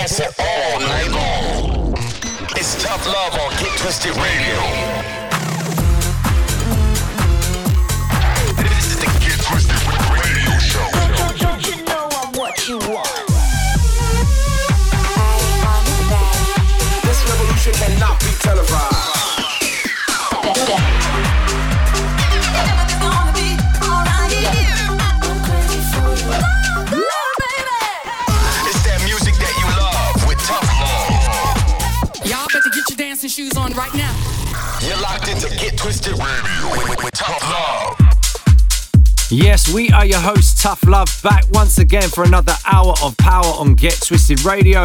dancing all night long. It's tough love on Get Twisted Radio. You're locked into Get Twisted Radio with, with Tough Love. Yes, we are your hosts, Tough Love, back once again for another hour of power on Get Twisted Radio.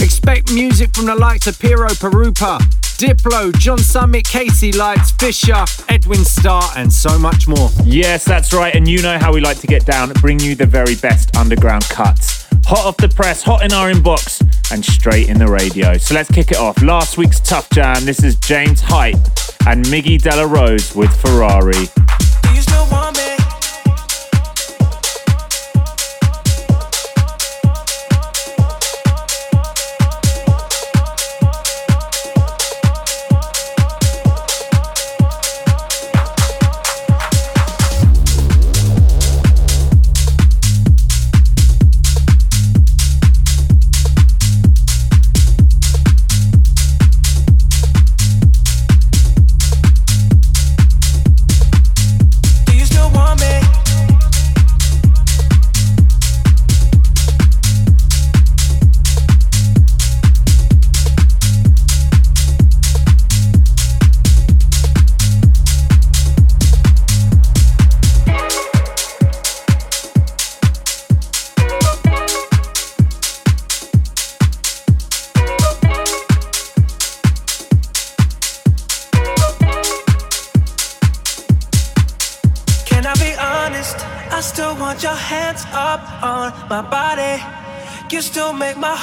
Expect music from the likes of Piero Pirupa, Diplo, John Summit, KC Lights, Fisher, Edwin Starr, and so much more. Yes, that's right, and you know how we like to get down, bring you the very best underground cuts. Hot off the press, hot in our inbox and straight in the radio. So let's kick it off. Last week's Tough Jam. This is James Hype and Miggy Dela Rosa with Ferrari.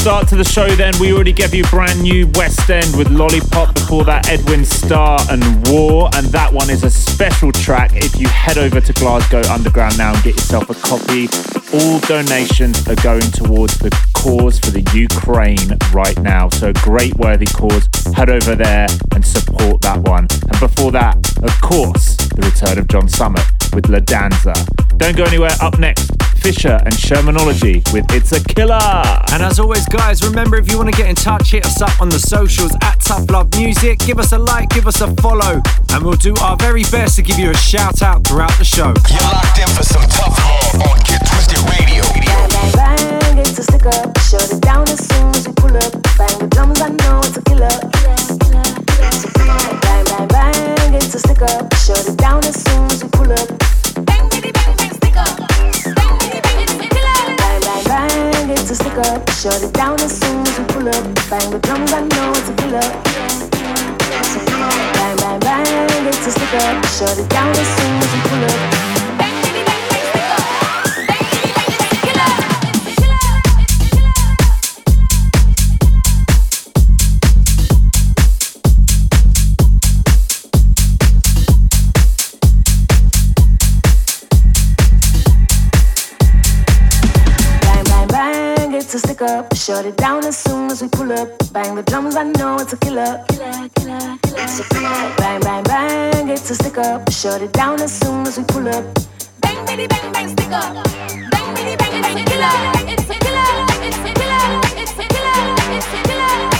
Start to the show then. We already gave you brand new West End with Lollipop. Before that, Edwin Starr and War. And that one is a special track. If you head over to Glasgow Underground now and get yourself a copy, all donations are going towards the cause for the Ukraine right now. So, great worthy cause. Head over there and support that one. And before that, of course, the return of John Summit with La Danza. Don't go anywhere. Up next, Fisher and Shermanology with It's a Killer. And as always, guys, remember if you want to get in touch, hit us up on the socials at Tough Love Music. Give us a like, give us a follow, and we'll do our very best to give you a shout out throughout the show. You're locked in for some tough love on Get Twisted Radio. Bang, bang, bang, it's a sticker. Shut it down as soon as we pull up. Bang the drums, I know it's a killer. Bang, bang, bang, it's a sticker. Shut it down as soon as we pull up. Bang, bang, bang. Bang, bang, bang, it's a killer. Bang, bang, bang, it's a sticker. Shut it down as soon as we pull up. Bang the drums, I know it's a killer. Bang, bang, bang, it's a sticker. Shut it down as soon as we pull up. Shut it down as soon as we pull up. Bang the drums, I know it's a killer. Killer, killer, killer. Bang, bang, bang, it's a stick up. Shut it down as soon as we pull up. Bang, bang, bang, bang, stick up. Bang, bang, bang, a killer. It's a killer. It's a killer. It's a killer. It's a killer.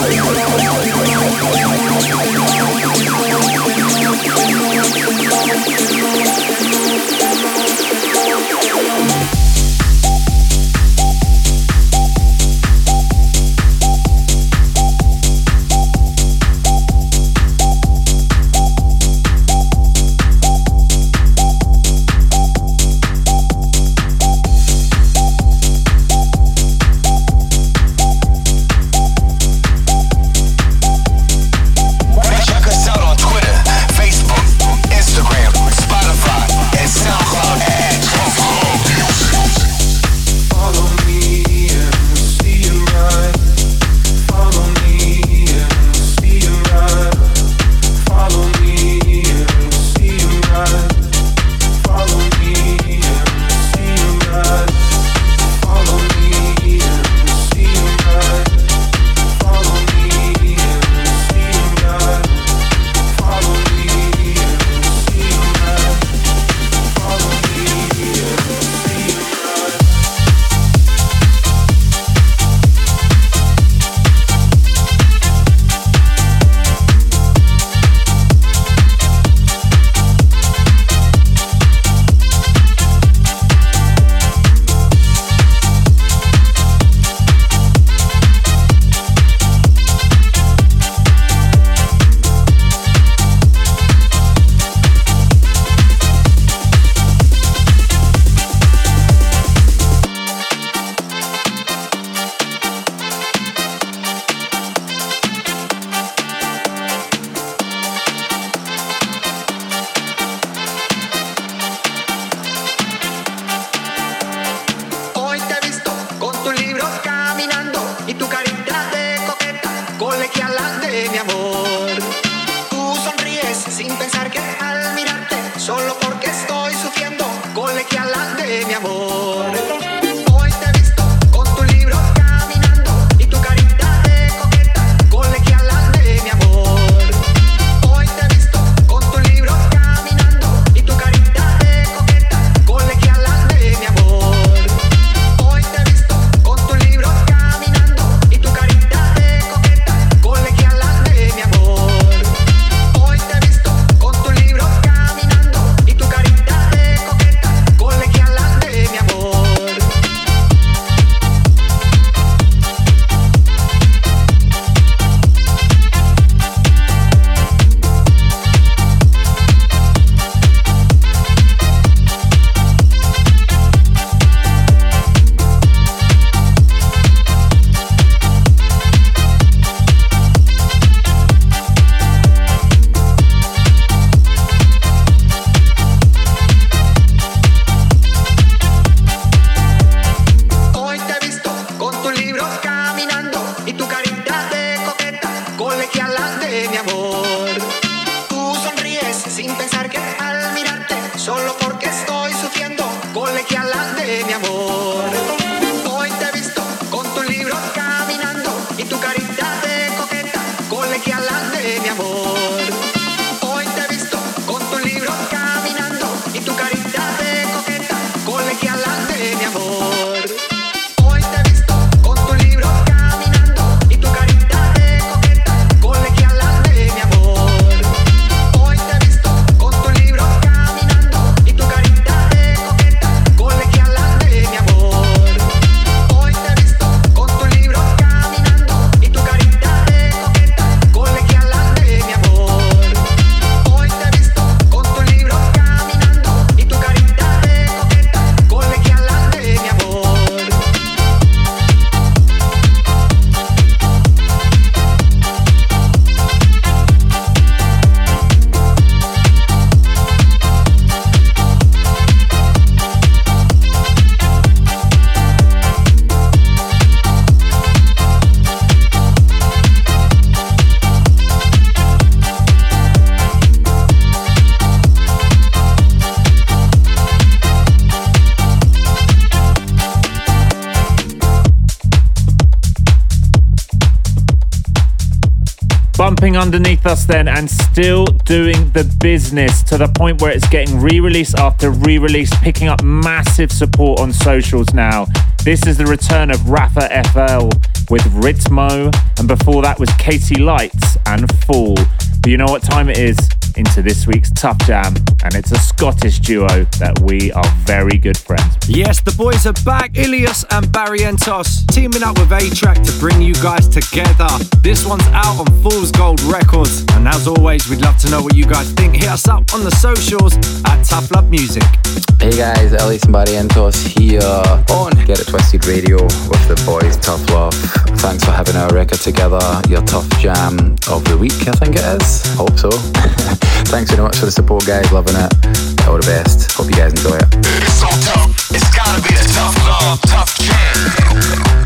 どう? Underneath us then and still doing the business to the point where it's getting re-release after re-release, picking up massive support on socials now. This is the return of Raffa FL. with Ritmo, and before that was KC Lights and Fool. But you know what time it is? Into this week's Tough Jam, and it's a Scottish duo that we are very good friends. Yes, the boys are back, Illyus and Barrientos, teaming up with A-Trak to bring you guys together. This one's out on Fool's Gold Records, and as always, we'd love to know what you guys think. Hit us up on the socials at Tough Love Music. Hey guys, Illyus and Barrientos here on Get It Twisted Radio with the boys Tough Love. Thanks for having our record together, your Tough Jam of the week, I think it is. Hope so. Thanks very much for the support, guys. Loving it. All the best. Hope you guys enjoy it. It's so tough. It's gotta be tough love, tough.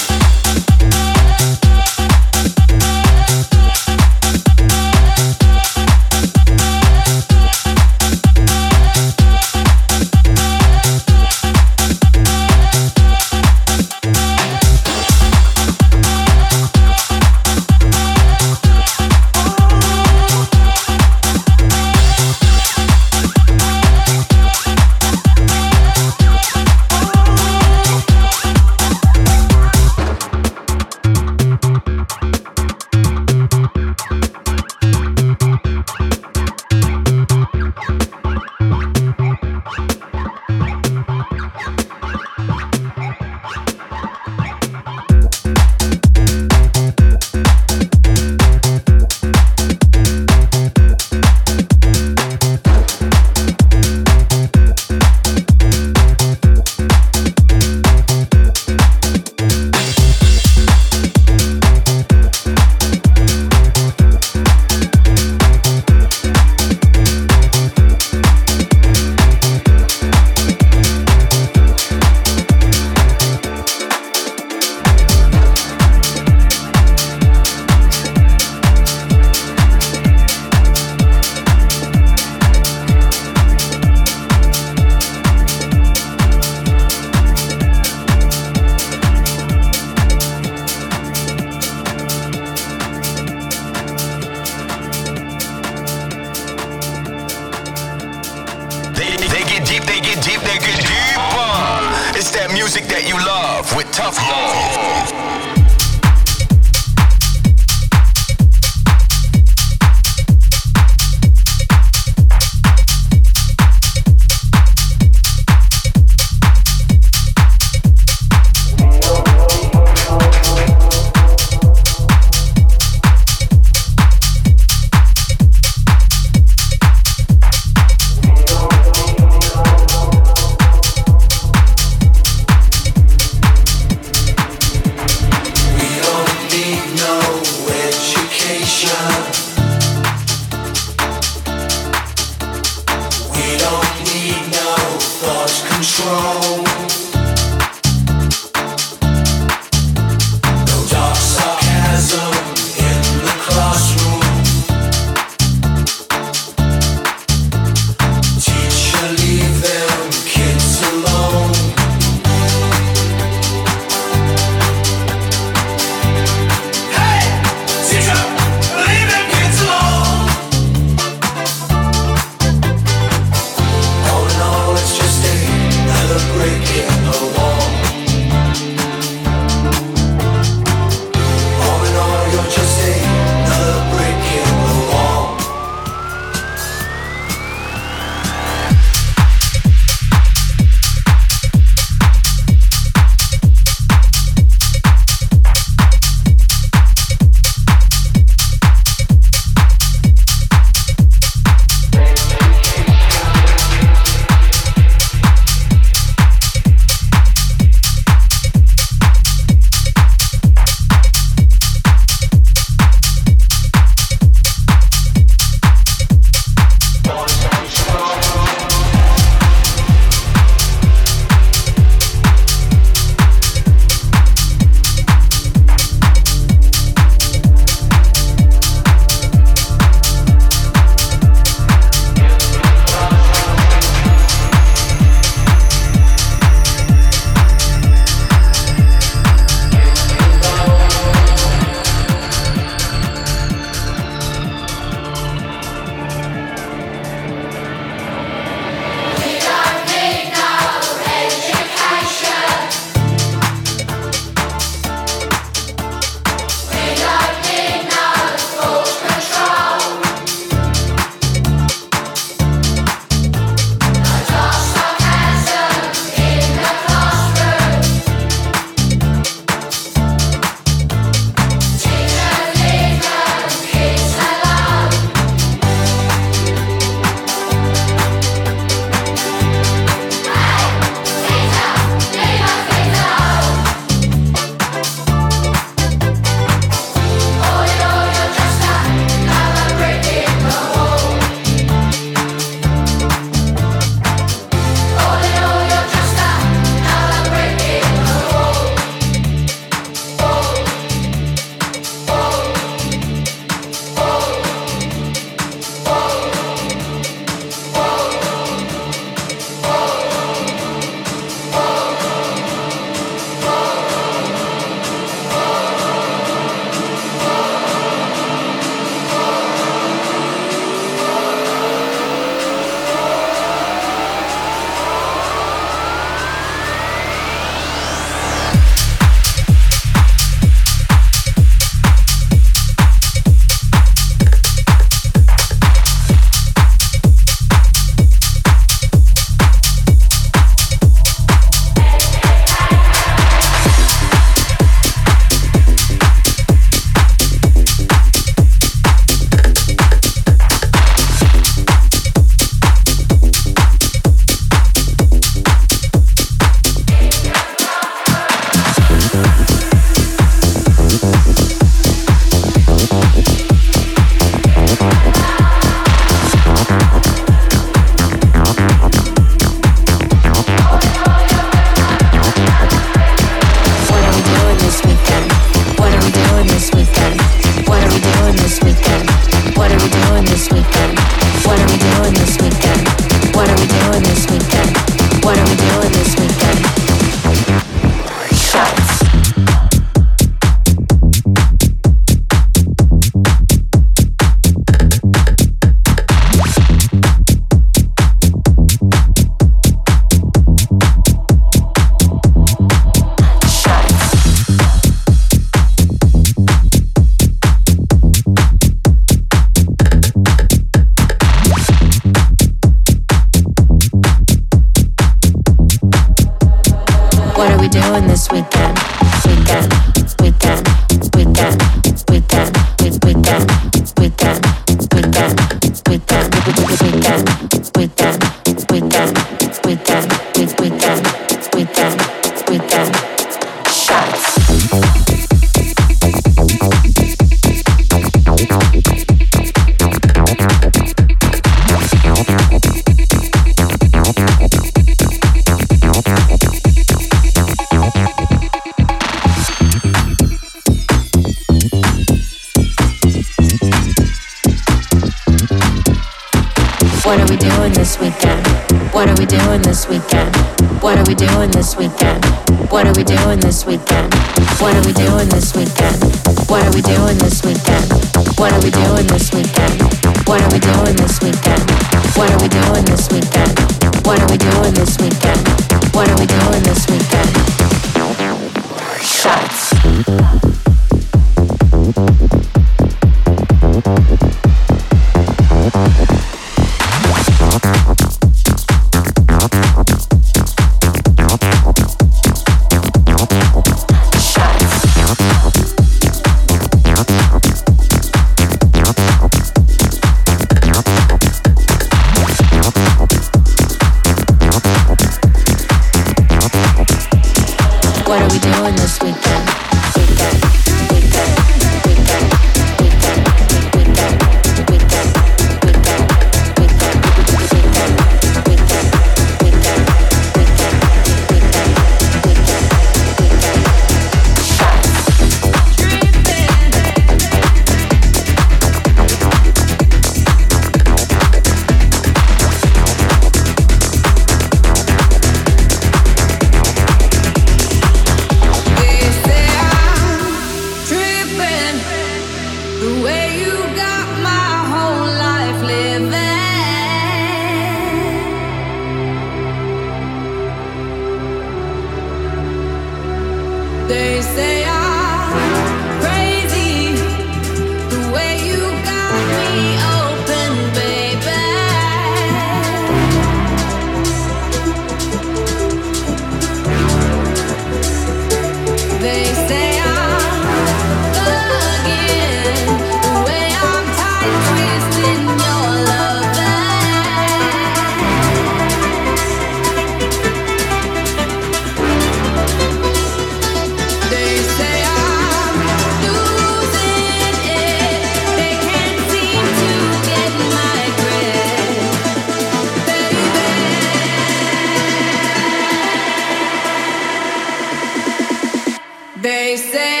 They say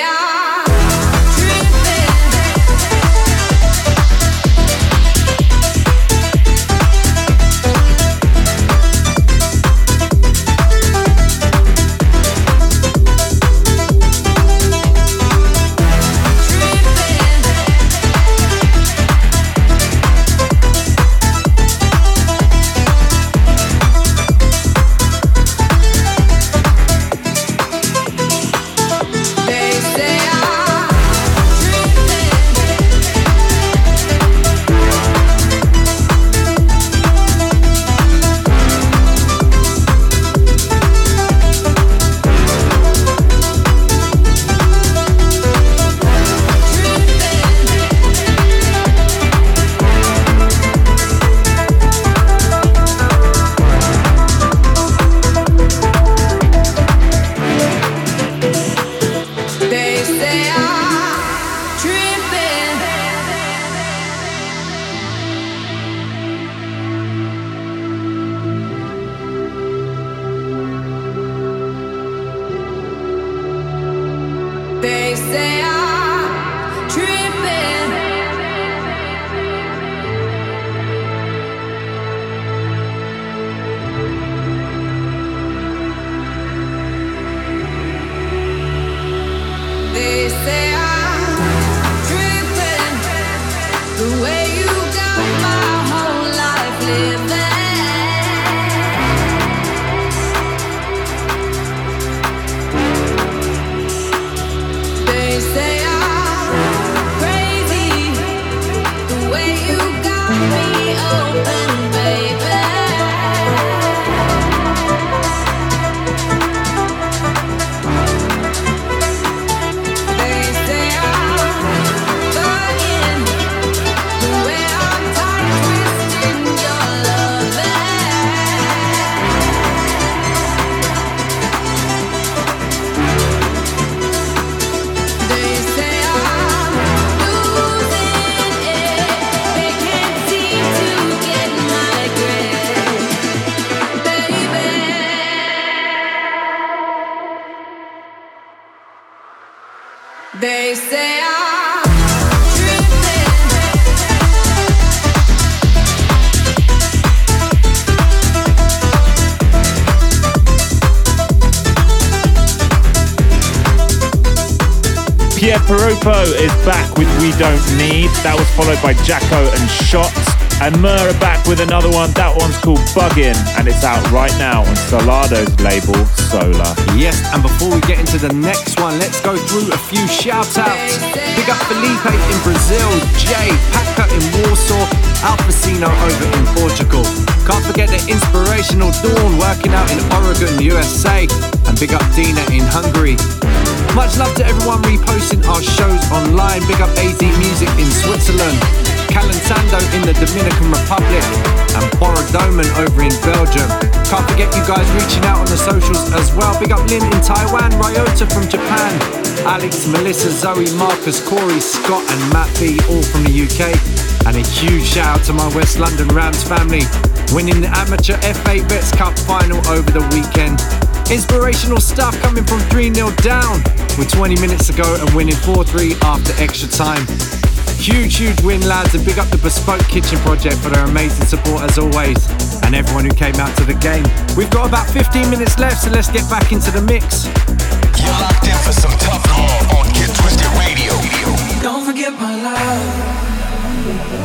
Perupo is back with We Don't Need. That was followed by Jacko and Shots. And Mur are back with another one. That one's called Buggin, and it's out right now on Solardo's label, Sola. Yes, and before we get into the next one, let's go through a few shout outs. Big up Felipe in Brazil, Jay, Packer in Warsaw, Alfacino over in Portugal. Can't forget the inspirational Dawn working out in Oregon, USA. And big up Dina in Hungary. Much love to everyone reposting our shows online. Big up AZ Music in Switzerland, Calentando in the Dominican Republic, and Borodoman over in Belgium. Can't forget you guys reaching out on the socials as well. Big up Lynn in Taiwan, Ryota from Japan, Alex, Melissa, Zoe, Marcus, Corey, Scott, and Matt B, all from the UK. And a huge shout out to my West London Rams family, winning the amateur FA Vets Cup final over the weekend. Inspirational stuff coming from 3 0 down with 20 minutes to go and winning 4 3 after extra time. Huge, huge win, lads, and big up the Bespoke Kitchen Project for their amazing support as always, and everyone who came out to the game. We've got about 15 minutes left, so let's get back into the mix. You're locked in for some tough love on Get Twisted Radio. Don't forget my love. Don't forget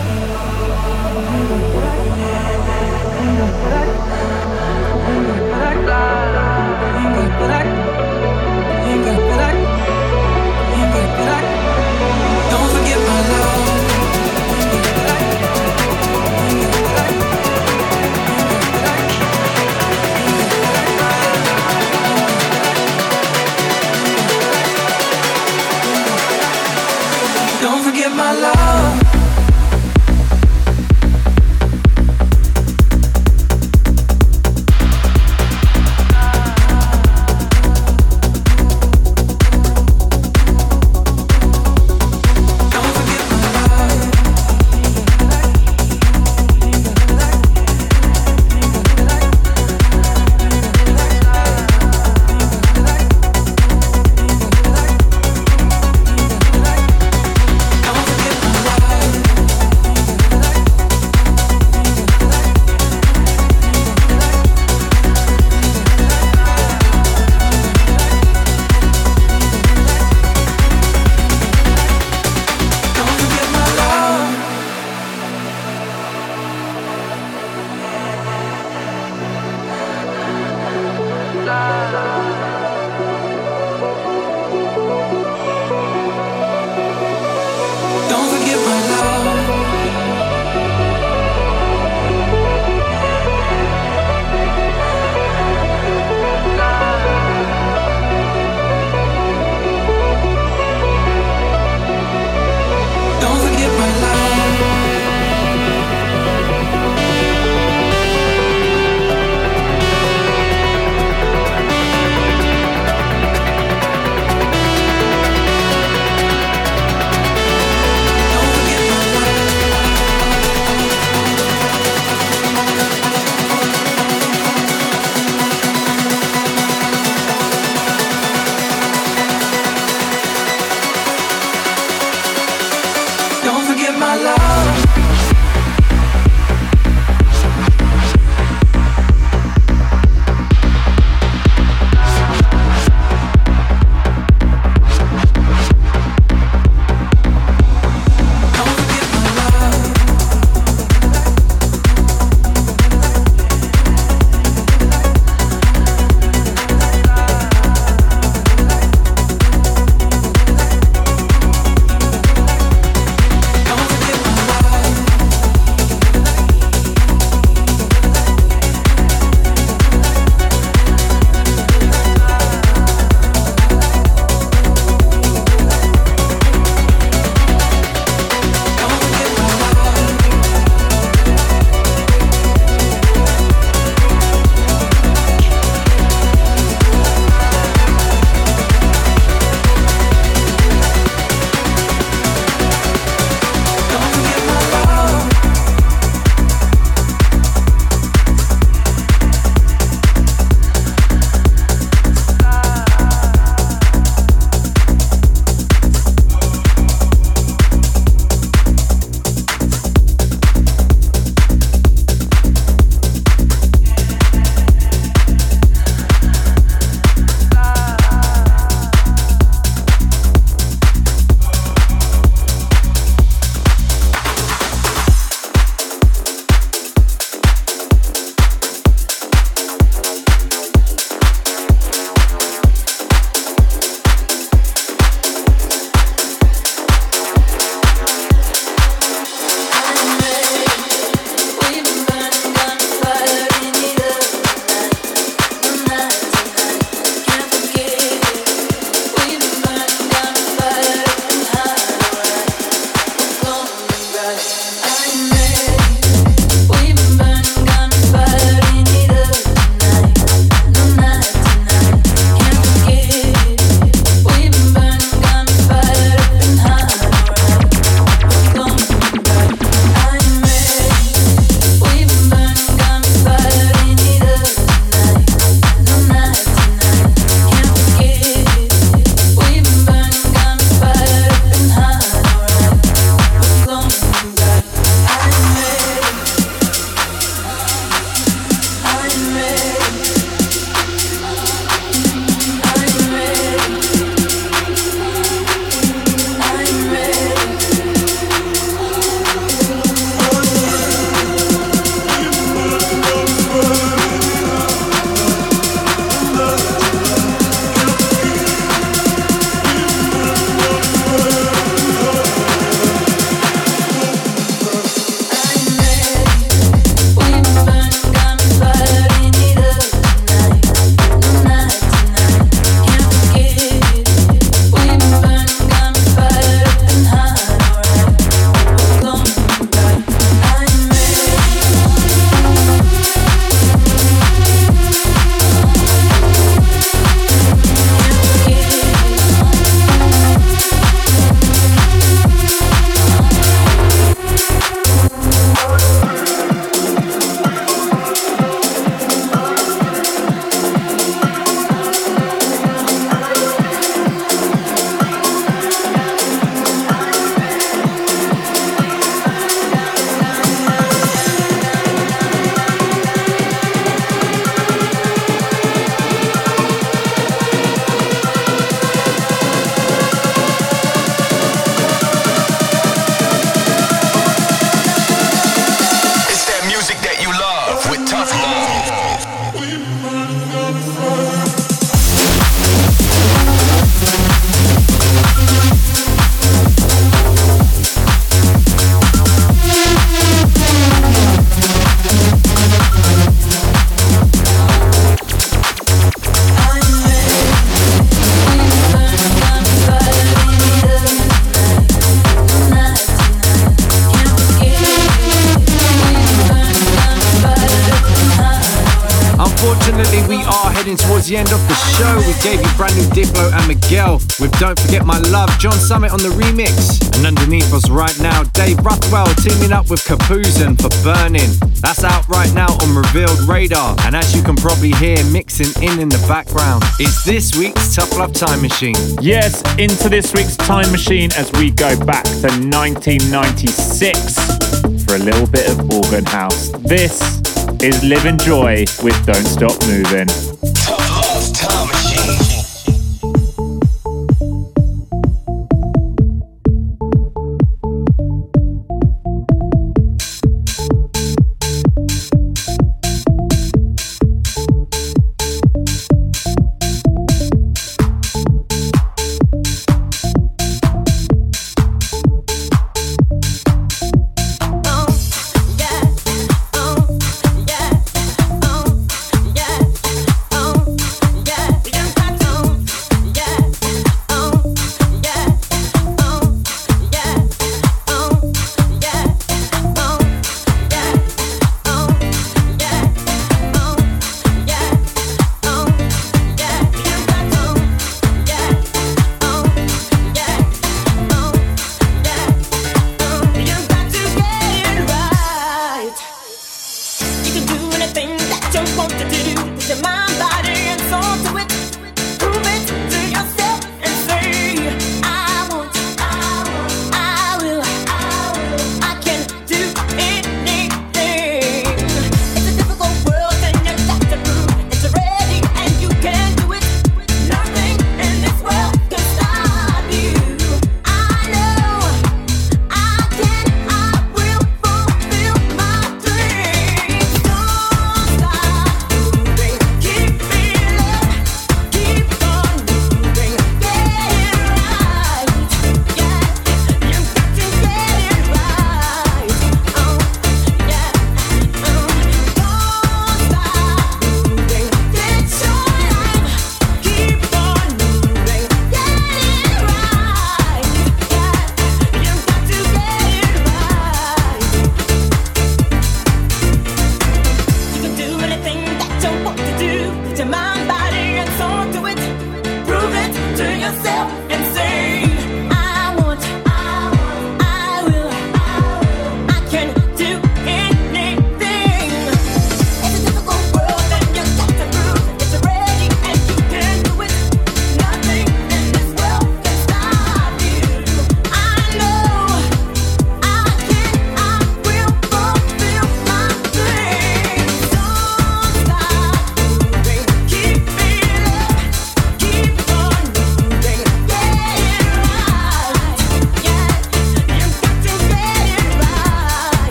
John Summit on the remix. And underneath us right now, Dave Ruthwell teaming up with Capuzin for Burning. That's out right now on Revealed Radar. And as you can probably hear mixing in in the background, it's this week's Tough Love Time Machine. Yes, into this week's Time Machine as we go back to 1996 for a little bit of organ house. This is Livin' Joy with Don't Stop Moving.